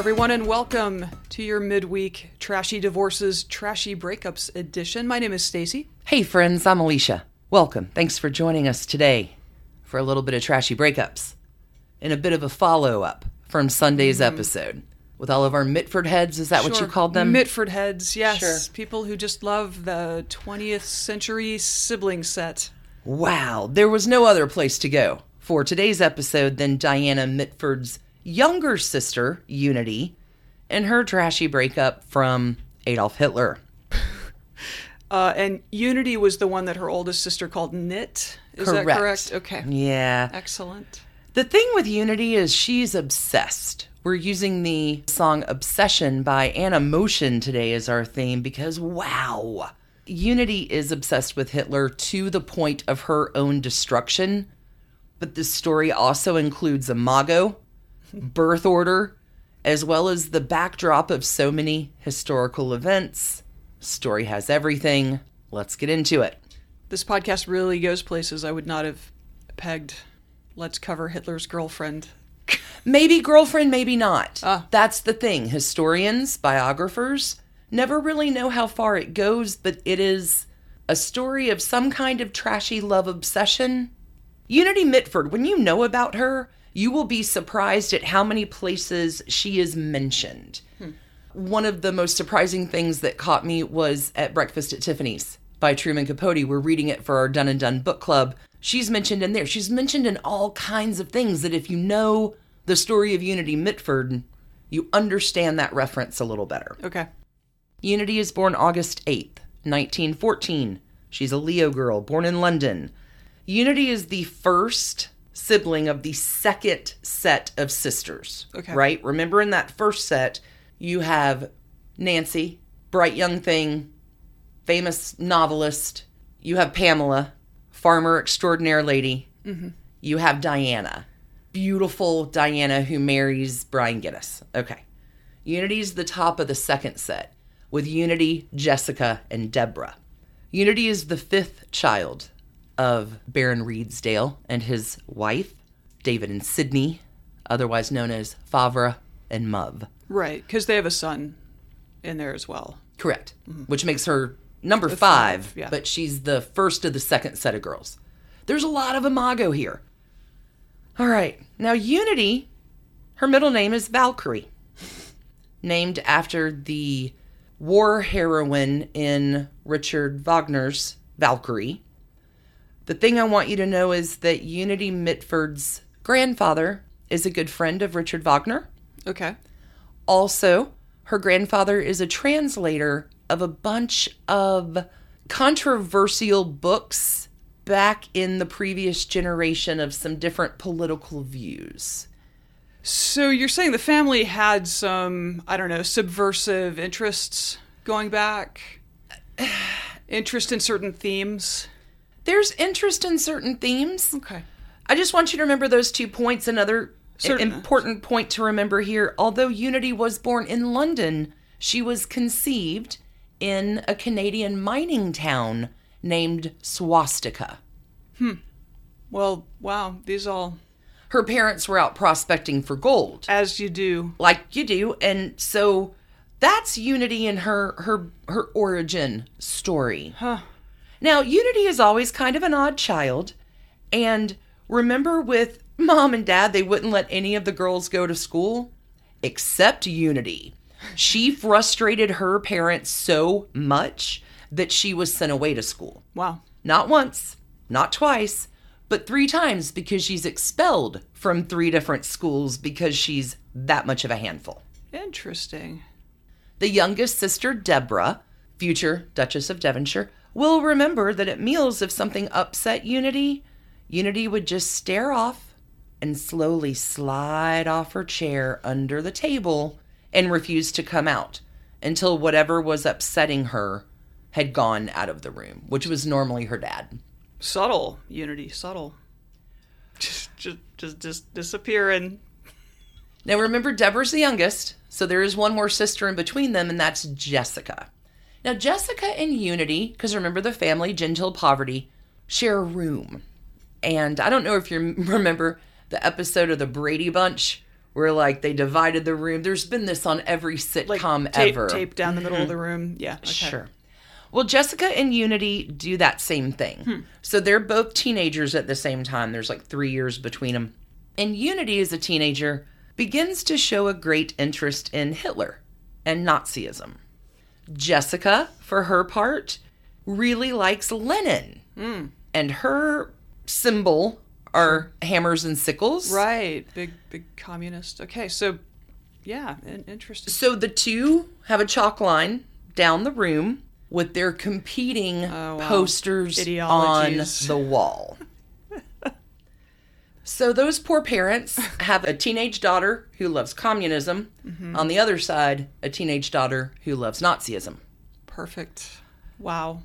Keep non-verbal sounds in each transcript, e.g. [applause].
everyone, and welcome to your midweek Trashy Divorces, Trashy Breakups edition. My name is Stacy. Hey, friends, I'm Alicia. Welcome. Thanks for joining us today for a little bit of trashy breakups and a bit of a follow up from Sunday's mm-hmm. episode with all of our Mitford heads. Is that what you called them? Mitford heads, yes. Sure. People who just love the 20th century sibling set. wow, there was no other place to go for today's episode than Diana Mitford's younger sister, Unity, and her trashy breakup from Adolf Hitler. [laughs] Uh, and Unity was the one that her oldest sister called Knit. Is that correct? Okay. Yeah. Excellent. The thing with Unity is she's obsessed. We're using the song Obsession by Animotion today as our theme because wow. Unity is obsessed with Hitler to the point of her own destruction. But this story also includes Imago, birth order, as well as the backdrop of so many historical events. Story has everything. Let's get into it. This podcast really goes places I would not have pegged. Let's cover Hitler's girlfriend. Maybe girlfriend, maybe not. Ah. That's the thing. Historians, biographers never really know how far it goes, but it is a story of some kind of trashy love obsession. Unity Mitford, when you know about her, you will be surprised at how many places she is mentioned. One of the most surprising things that caught me was at Breakfast at Tiffany's by Truman Capote. We're reading it for our Done and Done book club. She's mentioned in there. She's mentioned in all kinds of things that if you know the story of Unity Mitford, you understand that reference a little better. Okay. Unity is born August 8th, 1914. She's a Leo girl, born in London. Unity is the first sibling of the second set of sisters. Okay. Right? Remember in that first set, you have Nancy, bright young thing, famous novelist. You have Pamela, farmer extraordinaire lady. Mm-hmm. You have Diana, beautiful Diana who marries Brian Guinness. Okay. Unity's the top of the second set with Unity, Jessica, and Deborah. Unity is the fifth child of Baron Redesdale and his wife, David and Sydney, otherwise known as Farve and Muv. Right, because they have a son in there as well. Correct. Mm-hmm. Which makes her number The five, five, yeah. but she's the first of the second set of girls. There's a lot of imago here. All right. Now, Unity, her middle name is Valkyrie, [laughs] named after the war heroine in Richard Wagner's Valkyrie. The thing I want you to know is that Unity Mitford's grandfather is a good friend of Richard Wagner. Okay. Also, her grandfather is a translator of a bunch of controversial books back in the previous generation of some different political views. So you're saying the family had some, I don't know, subversive interests going back? [sighs] Interest in certain themes? There's interest in certain themes. Okay. I just want you to remember those two points. Another Certain- important point to remember here although Unity was born in London, she was conceived in a Canadian mining town named Swastika. Hmm. Well, wow, these all, Her parents were out prospecting for gold. as you do. like you do and so that's unity in her her her origin story Huh. Now unity is always kind of an odd child and remember with mom and dad they wouldn't let any of the girls go to school except unity she frustrated her parents so much that she was sent away to school Wow. not once, not twice, but three times because she's expelled from three different schools because she's that much of a handful. Interesting. The youngest sister, Deborah, future Duchess of Devonshire, will remember that at meals, if something upset Unity, Unity would just stare off and slowly slide off her chair under the table and refuse to come out until whatever was upsetting her had gone out of the room, which was normally her dad. Subtle, Unity, subtle. Just, just, just, just disappearing. Now remember, Deborah's the youngest, so there is one more sister in between them, and that's Jessica. Now, Jessica and Unity, because remember the family, gentile poverty, share a room. And I don't know if you [laughs] remember the episode of the Brady Bunch where like they divided the room. There's been this on every Like sitcom tape, ever. tape down the middle of the mm-hmm. room. Yeah. Okay. Sure. Well, Jessica and Unity do that same thing. Hmm. So they're both teenagers at the same time. There's like three years between them. And Unity, as a teenager, begins to show a great interest in Hitler and Nazism. Jessica, for her part, really likes Lenin. Hmm. And her symbol are hammers and sickles. Right. Big big communist. Okay. So yeah, interesting. So the two have a chalk line down the room with their competing Oh, wow. posters on the wall. [laughs] so those poor parents [laughs] have a teenage daughter who loves communism. Mm-hmm. On the other side, a teenage daughter who loves Nazism. Perfect. Wow.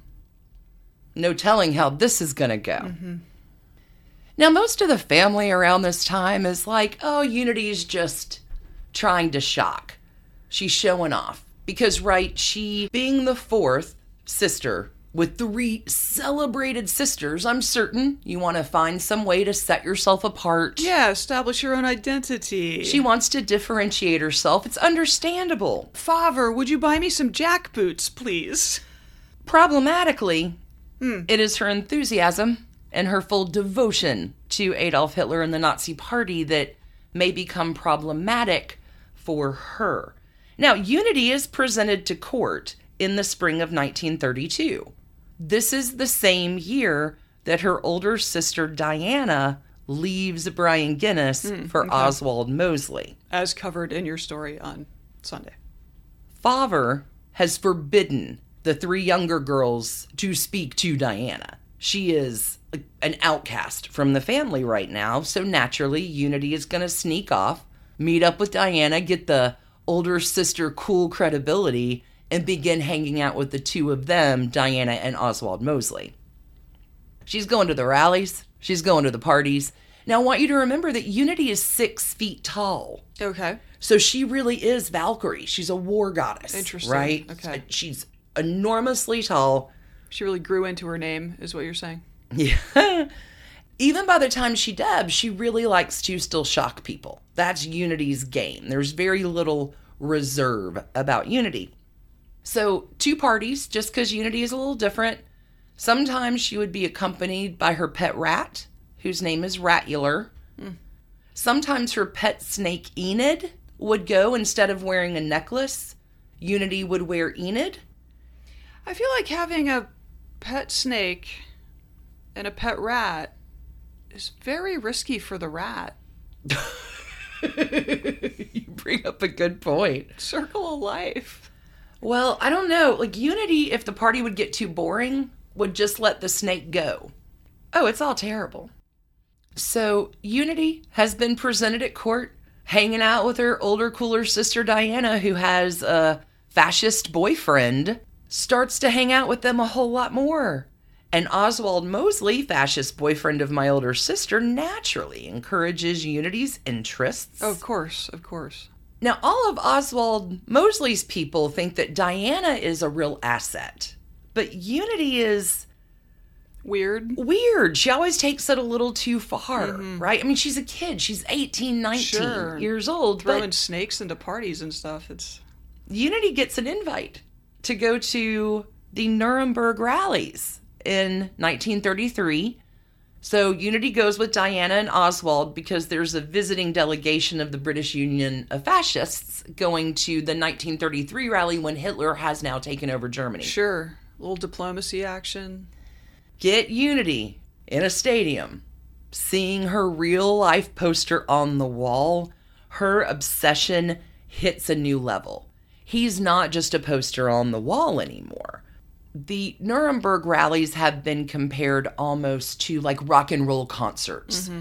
No telling how this is going to go. Mm-hmm. Now, most of the family around this time is like, oh, Unity's just trying to shock. She's showing off. Because, right, she, being the fourth sister with three celebrated sisters, I'm certain you want to find some way to set yourself apart. Yeah. Establish your own identity. She wants to differentiate herself. It's understandable. Father, would you buy me some jack boots, please? Problematically, hmm. it is her enthusiasm and her full devotion to Adolf Hitler and the Nazi Party that may become problematic for her. Now, Unity is presented to court in the spring of 1932. This is the same year that her older sister Diana leaves Brian Guinness hmm, for Oswald Mosley. As covered in your story on Sunday. Farve has forbidden the three younger girls to speak to Diana. She is an outcast from the family right now, so naturally, Unity is going to sneak off, meet up with Diana, get the older sister cool credibility, and begin hanging out with the two of them, Diana and Oswald Mosley. She's going to the rallies, she's going to the parties. Now, I want you to remember that Unity is six feet tall. Okay. So she really is Valkyrie. She's a war goddess. Interesting. Right? Okay. Uh, she's enormously tall. She really grew into her name, is what you're saying. Yeah. [laughs] Even by the time she debs, she really likes to still shock people. That's Unity's game. There's very little reserve about Unity. So, two parties, just because Unity is a little different. Sometimes she would be accompanied by her pet rat, whose name is Ratular. Sometimes her pet snake Enid would go instead of wearing a necklace. Unity would wear Enid. I feel like having a pet snake and a pet rat is very risky for the rat. [laughs] you bring up a good point. Circle of life. Well, I don't know. Like Unity, if the party would get too boring, would just let the snake go. Oh, it's all terrible. So Unity has been presented at court, hanging out with her older, cooler sister Diana, who has a fascist boyfriend, starts to hang out with them a whole lot more. And Oswald Mosley, fascist boyfriend of my older sister, naturally encourages Unity's interests. Oh, of course, of course. Now, all of Oswald Mosley's people think that Diana is a real asset, but Unity is Weird. weird. She always takes it a little too far, mm-hmm. right? I mean, she's a kid. She's 18, 19 Sure. years old, Throwing snakes into parties and stuff. It's Unity gets an invite to go to the Nuremberg rallies in 1933. So Unity goes with Diana and Oswald because there's a visiting delegation of the British Union of Fascists going to the 1933 rally when Hitler has now taken over Germany. sure. A little diplomacy action. Get Unity in a stadium, seeing her real life poster on the wall, her obsession hits a new level. He's not just a poster on the wall anymore. The Nuremberg rallies have been compared almost to like rock and roll concerts. Mm-hmm.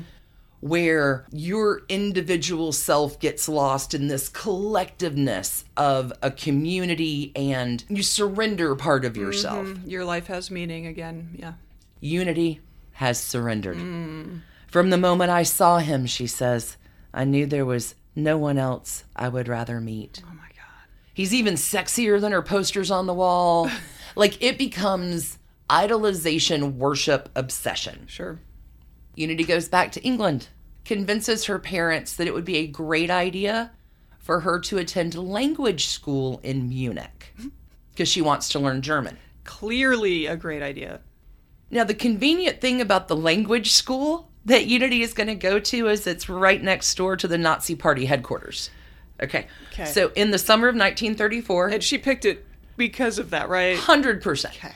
Where your individual self gets lost in this collectiveness of a community and you surrender part of mm-hmm. yourself. Your life has meaning again. Yeah. Unity has surrendered. Mm. From the moment I saw him, she says, I knew there was no one else I would rather meet. Oh my God. He's even sexier than her posters on the wall. [laughs] like it becomes idolization, worship, obsession. Sure. Unity goes back to England convinces her parents that it would be a great idea for her to attend language school in Munich mm-hmm. because she wants to learn German. Clearly a great idea. Now, the convenient thing about the language school that Unity is going to go to is it's right next door to the Nazi Party headquarters. Okay. Okay. So, in the summer of 1934, And she picked it because of that, right? 100%. Okay.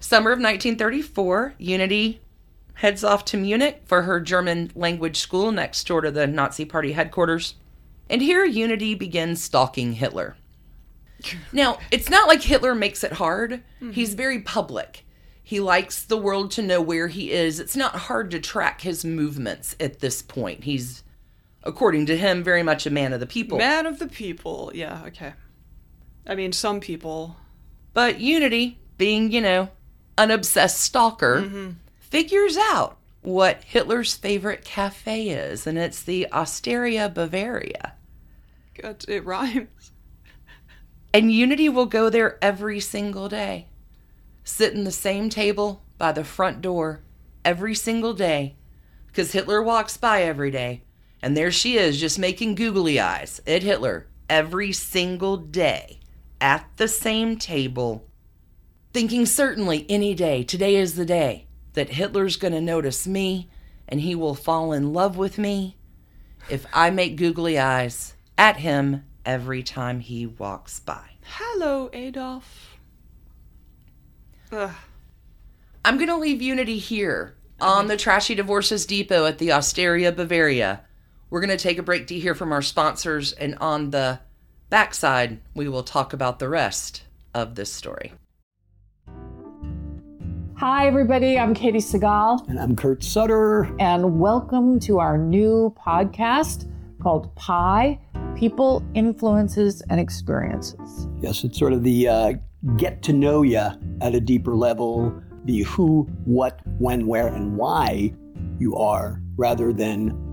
Summer of 1934, Unity heads off to Munich for her German language school next door to the Nazi Party headquarters. And here, Unity begins stalking Hitler. [laughs] Now, it's not like Hitler makes it hard, mm-hmm. he's very public. He likes the world to know where he is. It's not hard to track his movements at this point. He's, according to him, very much a man of the people. Man of the people. Yeah, okay. I mean, some people. But Unity, being, you know, an obsessed stalker, mm-hmm. figures out what Hitler's favorite cafe is, and it's the Osteria Bavaria. Good, it rhymes. And Unity will go there every single day, sit in the same table by the front door every single day, because Hitler walks by every day, and there she is just making googly eyes at Hitler every single day at the same table, thinking certainly any day, today is the day that Hitler's going to notice me and he will fall in love with me if I make googly eyes at him every time he walks by. Hello, Adolf. Ugh. I'm going to leave Unity here on the Trashy Divorces Depot at the Osteria Bavaria. We're going to take a break to hear from our sponsors, and on the backside, we will talk about the rest of this story. Hi, everybody. I'm Katey Sagal, And I'm Kurt Sutter. and welcome to our new podcast called Pi People, Influences, and Experiences. Yes, it's sort of the uh, get to know you at a deeper level, the who, what, when, where, and why you are, rather than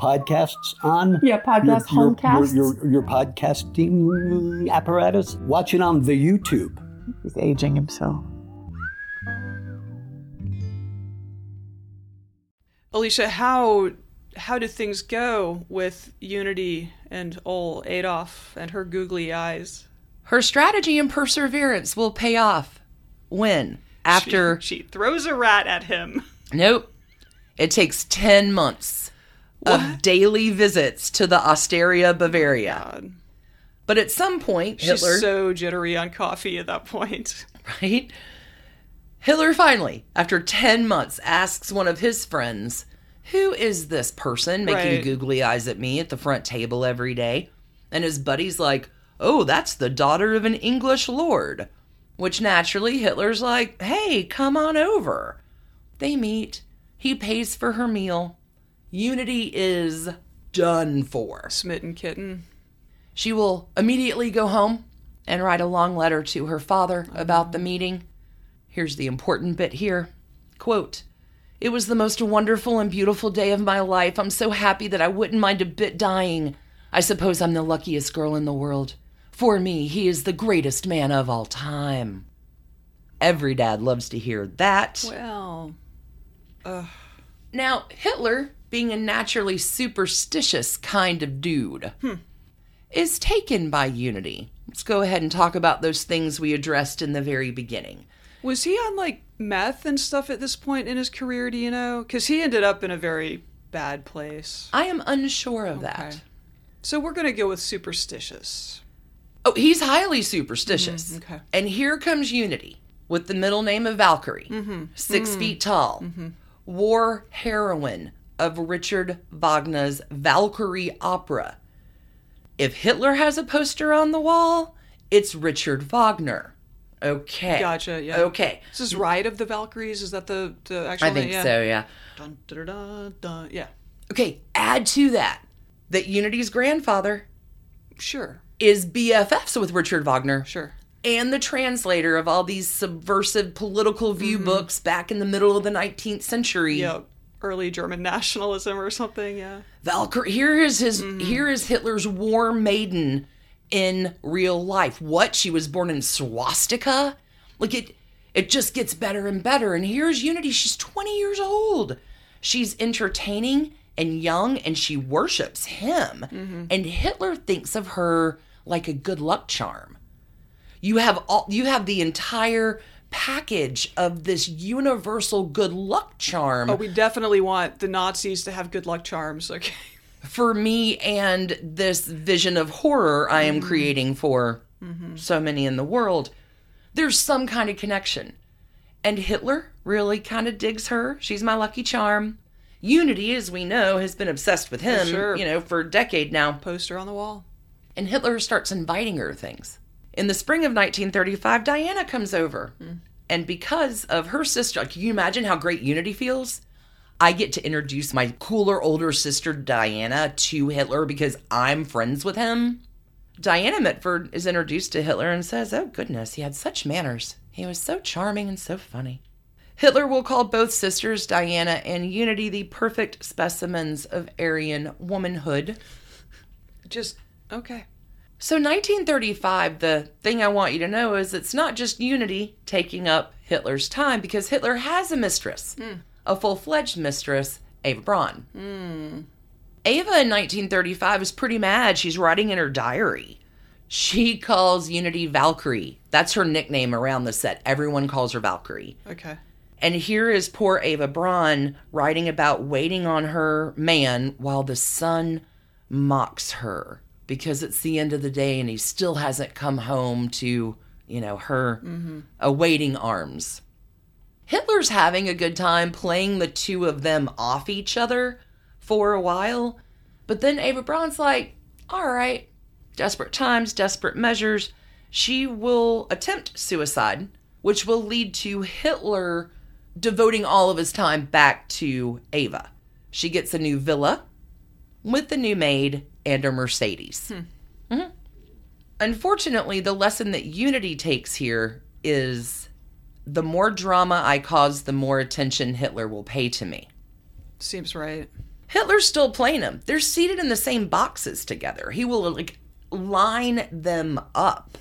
podcasts on. Yeah, podcast, your, homecasts. your, your, your podcasting apparatus. Watch it on the YouTube. He's aging himself. Alicia, how how do things go with Unity and old Adolf and her googly eyes? Her strategy and perseverance will pay off. When? After. she, she throws a rat at him. Nope. It takes 10 months of daily visits to the Osteria Bavaria. Oh, God, But at some point, she's Hitler. so jittery on coffee at that point. [laughs] right? Hitler finally, after 10 months, asks one of his friends, Who is this person making Right. googly eyes at me at the front table every day? And his buddy's like, Oh, that's the daughter of an English lord. Which naturally, Hitler's like, Hey, come on over. They meet. He pays for her meal. Unity is done for. Smitten kitten. She will immediately go home and write a long letter to her father about the meeting. Here's the important bit here. Quote, It was the most wonderful and beautiful day of my life. I'm so happy that I wouldn't mind a bit dying. I suppose I'm the luckiest girl in the world. For me, he is the greatest man of all time. Every dad loves to hear that. Well, Now, Hitler, being a naturally superstitious kind of dude, is taken by unity. Let's go ahead and talk about those things we addressed in the very beginning. was he on like meth and stuff at this point in his career? Do you know? Because he ended up in a very bad place. I am unsure of Okay. that. So we're gonna go with superstitious. Oh, he's highly superstitious. Mm-hmm, okay. And here comes Unity with the middle name of Valkyrie, mm-hmm. 6 mm-hmm. feet tall, war heroine of Richard Wagner's Valkyrie opera. If Hitler has a poster on the wall, it's Richard Wagner. Okay. Gotcha, yeah. Okay. This is Ride of the Valkyries. Is that the the actual I think? Yeah. so, yeah. Dun, dun, dun, dun. Yeah. Okay, add to that that Unity's grandfather Sure. is BFFs with Richard Wagner. Sure. and the translator of all these subversive political view mm-hmm. books back in the middle of the 19th century. Yeah. Early German [laughs] nationalism or something. Yeah. Valkyrie, here is his mm-hmm. here is Hitler's war maiden in real life. What? She was born in swastika? Like it it just gets better and better. And here's Unity. She's 20 years old. She's entertaining and young and she worships him. Mm-hmm. And Hitler thinks of her like a good luck charm. You have all you have the entire package of this universal good luck charm Oh, we definitely want the Nazis to have good luck charms. Okay. for me and this vision of horror I am creating for so many in the world. There's some kind of connection. And Hitler really kind of digs her. She's my lucky charm. Unity, as we know, has been obsessed with him, sure. you know, for a decade now. Poster on the wall. And Hitler starts inviting her things. In the spring of 1935, Diana comes over. And because of her sister, can you imagine how great Unity feels? I get to introduce my cooler older sister Diana to Hitler because I'm friends with him. Diana Mitford is introduced to Hitler and says, Oh, goodness, he had such manners. He was so charming and so funny. Hitler will call both sisters, Diana and Unity, the perfect specimens of Aryan womanhood. Just okay. So 1935, the thing I want you to know is it's not just Unity taking up Hitler's time because Hitler has a mistress, hmm. a full-fledged mistress, Eva Braun. Hmm. Eva in 1935 is pretty mad. She's writing in her diary. She calls Unity Valkyrie. That's her nickname around the set. Everyone calls her Valkyrie. Okay. And here is poor Eva Braun writing about waiting on her man while the sun mocks her because it's the end of the day and he still hasn't come home to, you know, her awaiting arms. Hitler's having a good time playing the two of them off each other for a while, but then Eva Braun's like, all right, desperate times, desperate measures. She will attempt suicide, which will lead to Hitler devoting all of his time back to Eva. She gets a new villa with a new maid and a Mercedes. Mhm. Unfortunately, the lesson that Unity takes here is the more drama I cause, the more attention Hitler will pay to me. Seems right. Hitler's still playing them. They're seated in the same boxes together. He will like line them up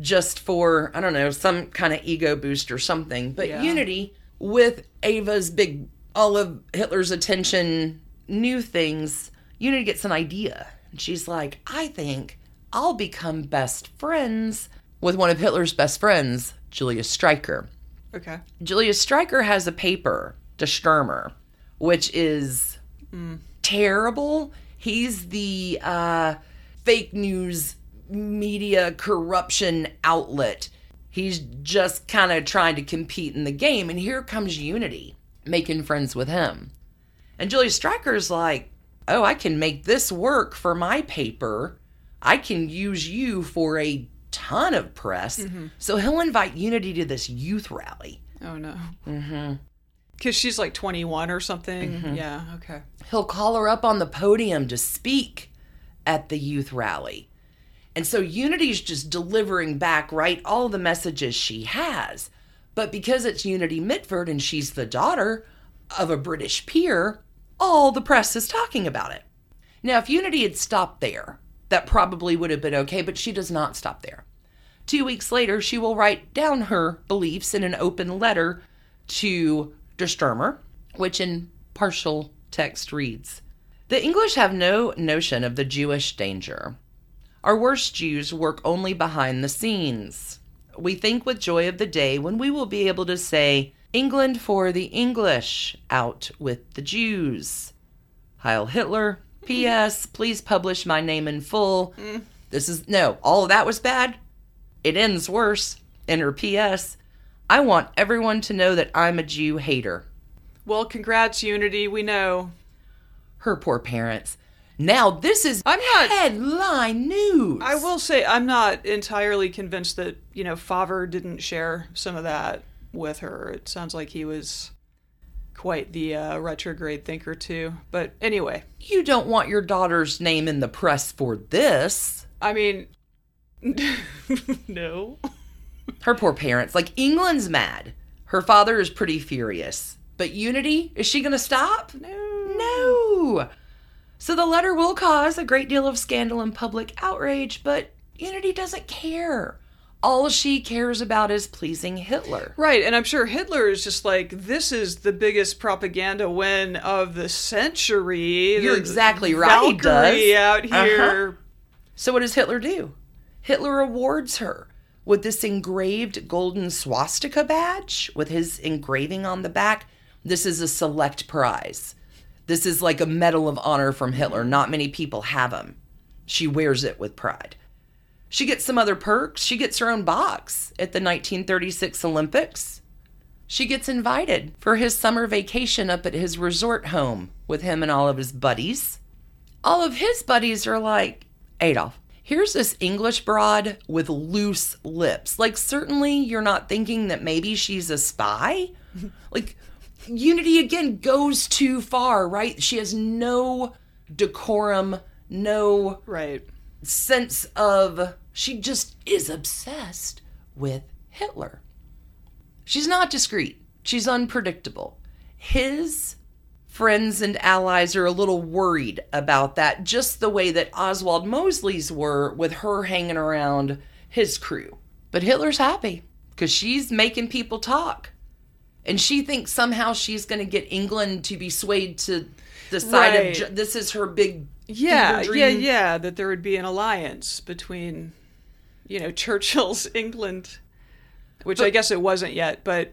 just for, I don't know, some kind of ego boost or something. But Yeah. Unity, with Eva's big, all of Hitler's attention, new things, Unity get some idea. And she's like, I think I'll become best friends with one of Hitler's best friends, Julius Streicher. Okay. Julius Streicher has a paper, Der Stürmer, which is terrible. He's the uh, fake news media corruption outlet. He's just kind of trying to compete in the game. And here comes Unity making friends with him. And Julius Streicher's like, oh, I can make this work for my paper. I can use you for a ton of press. So he'll invite Unity to this youth rally. Oh no. Mm-hmm. Because she's like 21 or something. Yeah. Okay. he'll call her up on the podium to speak at the youth rally. And so Unity's just delivering back, right, all the messages she has. But because it's Unity Mitford and she's the daughter of a British peer, all the press is talking about it. Now, if Unity had stopped there, that probably would have been okay, but she does not stop there. Two weeks later, she will write down her beliefs in an open letter to Der Stürmer, which in partial text reads The English have no notion of the Jewish danger. Our worst Jews work only behind the scenes. We think with joy of the day when we will be able to say, England for the English, out with the Jews. Heil Hitler. P.S. Please publish my name in full. This is no, all of that was bad. It ends worse. In her P.S. I want everyone to know that I'm a Jew hater. Well, congrats, Unity. We know. Her poor parents. Now this is I'm not- headline news. I will say I'm not entirely convinced that you know Farve didn't share some of that with her. It sounds like he was quite the uh, retrograde thinker, too. But anyway, You don't want your daughter's name in the press for this. I mean, [laughs] no. Her poor parents. Like, England's mad. Her father is pretty furious. But Unity, is she going to stop? No. No. So the letter will cause a great deal of scandal and public outrage, but Unity doesn't care. All she cares about is pleasing Hitler. Right, and I'm sure Hitler is just like, this is the biggest propaganda win of the century. You're The exactly right, Valkyrie does. out here. Uh-huh. So what does Hitler do? Hitler awards her with this engraved golden swastika badge with his engraving on the back. This is a select prize. This is like a medal of honor from Hitler. Not many people have them. She wears it with pride. She gets some other perks. She gets her own box at the 1936 Olympics. She gets invited for his summer vacation up at his resort home with him and all of his buddies all of his buddies are like, Adolf, here's this English broad with loose lips. Like, certainly you're not thinking that maybe she's a spy. [laughs] like, Unity again goes too far, right? She has no decorum, no Right. Sense of. She just is obsessed with Hitler. She's not discreet. She's unpredictable. His friends and allies are a little worried about that, just the way that Oswald Mosley's were with her hanging around his crew. But Hitler's happy because she's making people talk. And she thinks somehow she's going to get England to be swayed to the side Right. of this is her big Yeah, yeah, yeah, that there would be an alliance between, you know, [laughs] Churchill's England, which I guess it wasn't yet, but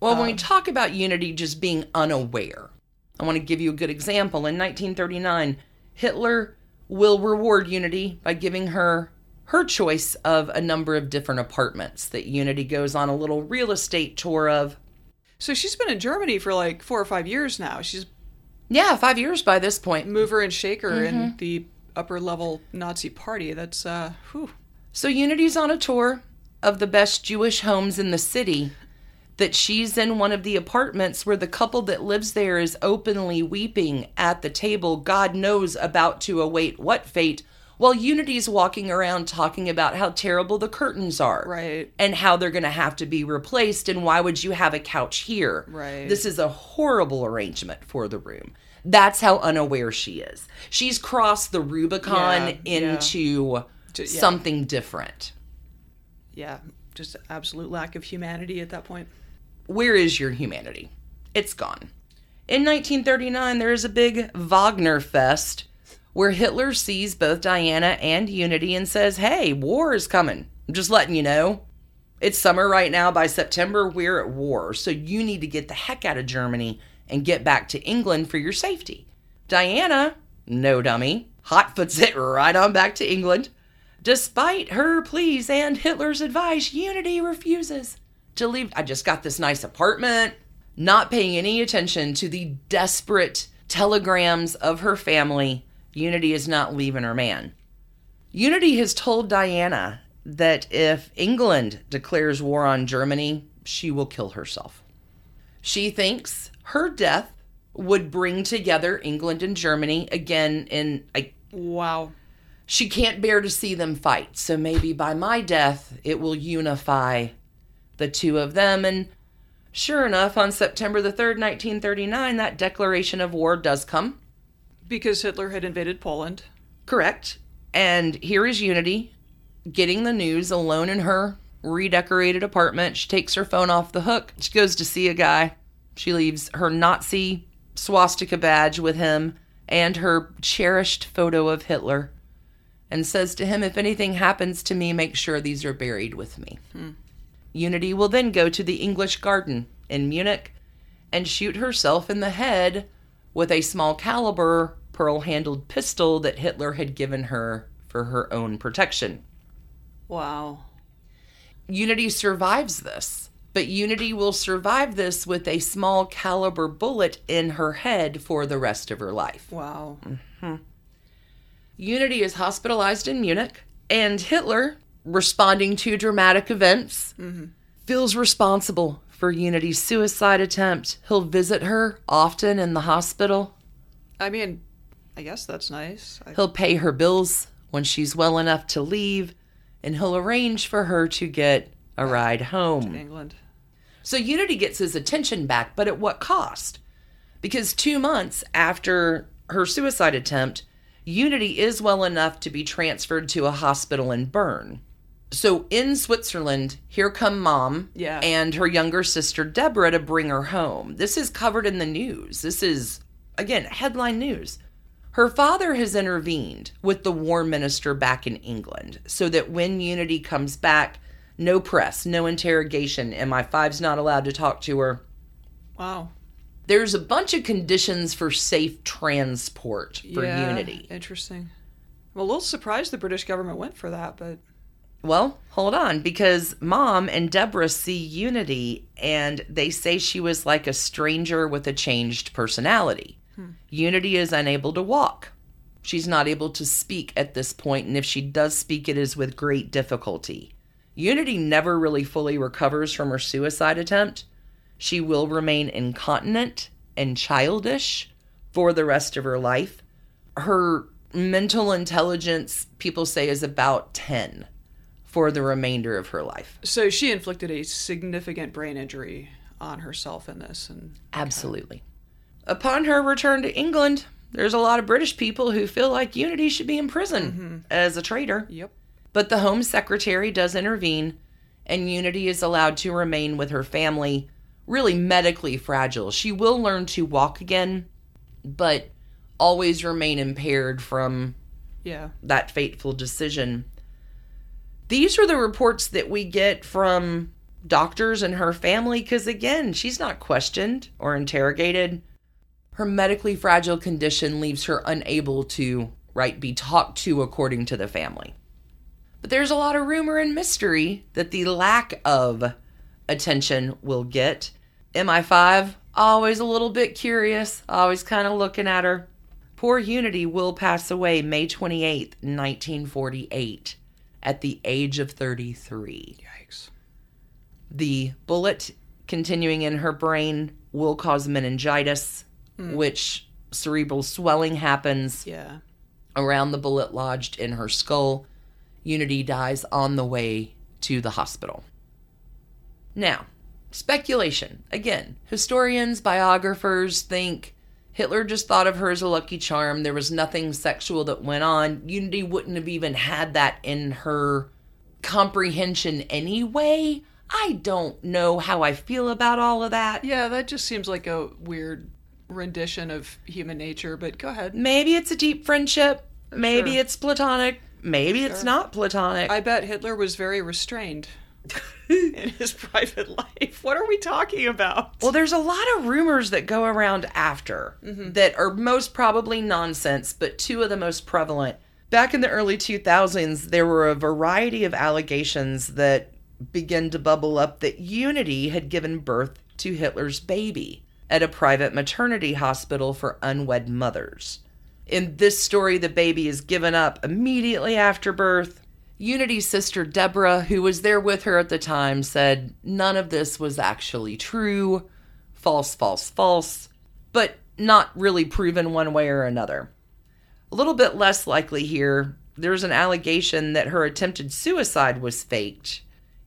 Well, when we um, talk about unity just being unaware, I want to give you a good example. In 1939, Hitler will reward Unity by giving her her choice of a number of different apartments that Unity goes on a little real estate tour of. so she's been in Germany for like four or five years now. She's Yeah, five years by this point. mover and shaker Mm-hmm. in the upper level Nazi party. That's uh, whew. So Unity's on a tour of the best Jewish homes in the city. That she's in one of the apartments where the couple that lives there is openly weeping at the table, God knows about to await what fate, while Unity's walking around talking about how terrible the curtains are. Right. And how they're going to have to be replaced, and why would you have a couch here? Right. This is a horrible arrangement for the room. That's how unaware she is. She's crossed the Rubicon yeah. into yeah. something different. yeah, just absolute lack of humanity at that point. Where is your humanity? It's gone. In 1939, there is a big Wagner Fest where Hitler sees both Diana and Unity and says, Hey, war is coming. I'm just letting you know. It's summer right now. By September, we're at war. So you need to get the heck out of Germany and get back to England for your safety. Diana, no dummy, hotfoots it right on back to England. Despite her pleas and Hitler's advice, Unity refuses to leave. I just got this nice apartment, not paying any attention to the desperate telegrams of her family. Unity is not leaving her man. Unity has told Diana that if England declares war on Germany, she will kill herself. She thinks her death would bring together England and Germany again in I Wow. she can't bear to see them fight. So maybe by my death, it will unify the two of them. And sure enough, on September the 3rd, 1939, that declaration of war does come. Because Hitler had invaded Poland. Correct. And here is Unity getting the news alone in her redecorated apartment. She takes her phone off the hook. She goes to see a guy. She leaves her Nazi swastika badge with him and her cherished photo of Hitler and says to him, If anything happens to me, make sure these are buried with me. Hmm. Unity will then go to the English Garden in Munich and shoot herself in the head with a small caliber pearl handled pistol that Hitler had given her for her own protection. Wow. Unity survives this, but Unity will survive this with a small caliber bullet in her head for the rest of her life. Wow. Mm-hmm. Unity is hospitalized in Munich, and Hitler, responding to dramatic events, mm-hmm. feels responsible for Unity's suicide attempt. He'll visit her often in the hospital. I mean, I guess that's nice. I, He'll pay her bills when she's well enough to leave, and he'll arrange for her to get a ride home. To England. So Unity gets his attention back, but at what cost? Because two months after her suicide attempt, Unity is well enough to be transferred to a hospital in Bern. So in Switzerland, here come mom Yeah. and her younger sister Deborah to bring her home. This is covered in the news. This is, again, headline news. Her father has intervened with the war minister back in England so that when Unity comes back, no press, no interrogation, MI5's not allowed to talk to her. Wow. There's a bunch of conditions for safe transport for yeah, Unity. Interesting. I'm a little surprised the British government went for that, but Well, hold on, because mom and Deborah see Unity and they say she was like a stranger with a changed personality. Hmm. Unity is unable to walk. She's not able to speak at this point, and if she does speak, it is with great difficulty. Unity never really fully recovers from her suicide attempt. She will remain incontinent and childish for the rest of her life. Her mental intelligence, people say, is about 10 for the remainder of her life. so she inflicted a significant brain injury on herself in this, and Absolutely. Upon her return to England, there's a lot of British people who feel like Unity should be in prison mm-hmm. as a traitor. yep. But the Home Secretary does intervene, and Unity is allowed to remain with her family, really medically fragile. She will learn to walk again, but always remain impaired from Yeah. that fateful decision. These are the reports that we get from doctors and her family because, again, she's not questioned or interrogated. Her medically fragile condition leaves her unable to, right, be talked to according to the family. But there's a lot of rumor and mystery that the lack of attention will get. MI5, always a little bit curious, always kind of looking at her. Poor Unity will pass away May 28, 1948, at the age of 33. Yikes. The bullet continuing in her brain will cause meningitis, hmm. which cerebral swelling happens Yeah. around the bullet lodged in her skull. Unity dies on the way to the hospital. Now, speculation. Again, historians, biographers think Hitler just thought of her as a lucky charm. There was nothing sexual that went on. Unity wouldn't have even had that in her comprehension anyway. I don't know how I feel about all of that. Yeah, that just seems like a weird rendition of human nature, but go ahead. Maybe it's a deep friendship. Maybe Sure. it's platonic. Maybe it's not platonic. I bet Hitler was very restrained [laughs] in his private life. What are we talking about? Well, there's a lot of rumors that go around after mm-hmm. that are most probably nonsense, but two of the most prevalent. Back in the early 2000s, there were a variety of allegations that began to bubble up that Unity had given birth to Hitler's baby at a private maternity hospital for unwed mothers. In this story, the baby is given up immediately after birth. Unity's sister Deborah, who was there with her at the time, said none of this was actually true. False, false, false. But not really proven one way or another. A little bit less likely here, there's an allegation that her attempted suicide was faked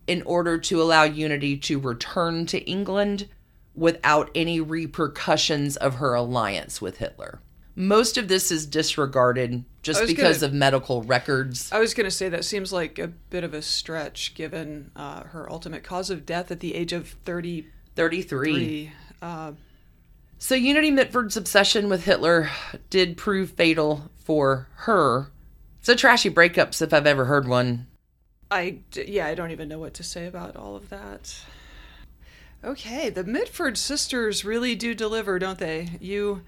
in order to allow Unity to return to England without any repercussions of her alliance with Hitler. Most of this is disregarded just because gonna- of medical records. I was going to say that seems like a bit of a stretch given uh, her ultimate cause of death at the age of 33. 33. Uh, So Unity Mitford's obsession with Hitler did prove fatal for her. So trashy breakups if I've ever heard one. I, yeah, I don't even know what to say about all of that. Okay, the Mitford sisters really do deliver, don't they? You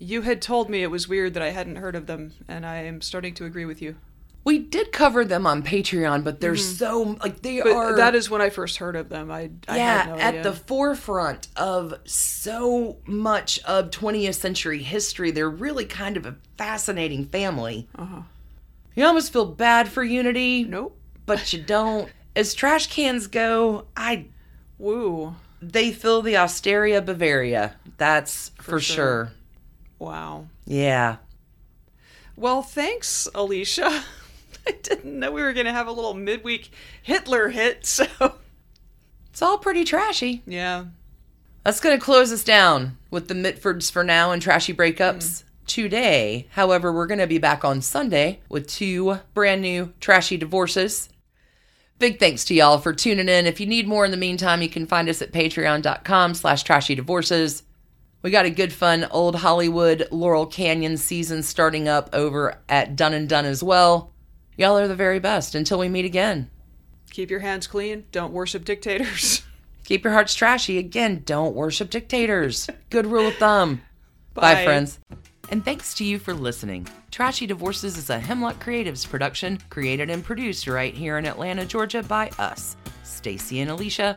you had told me it was weird that I hadn't heard of them, and I am starting to agree with you. We did cover them on Patreon, but they're so like they Mm-hmm. But are that is when I first heard of them. I, I yeah had no at the forefront of so much of 20th century history. They're really kind of a fascinating family. Uh-huh. You almost feel bad for Unity, Nope. but you don't. As trash cans go, I Woo. They fill the Osteria Bavaria. That's for, sure. sure. Wow. Yeah. Well, thanks, Alicia. [laughs] I didn't know we were going to have a little midweek Hitler hit, [laughs] so It's all pretty trashy. yeah. That's going to close us down with the Mitfords for now and trashy breakups mm. today. However, we're going to be back on Sunday with two brand new trashy divorces. Big thanks to y'all for tuning in. If you need more in the meantime, you can find us at patreon.com slash trashy divorces. We got a good fun old Hollywood Laurel Canyon season starting up over at Dun and Dun as well. Y'all are the very best. Until we meet again. Keep your hands clean. Don't worship dictators. [laughs] Keep your hearts trashy. Again, don't worship dictators. Good rule of thumb. [laughs] Bye. Bye. friends. And thanks to you for listening. Trashy Divorces is a Hemlock Creatives production, created and produced right here in Atlanta, Georgia by us, Stacy and Alicia,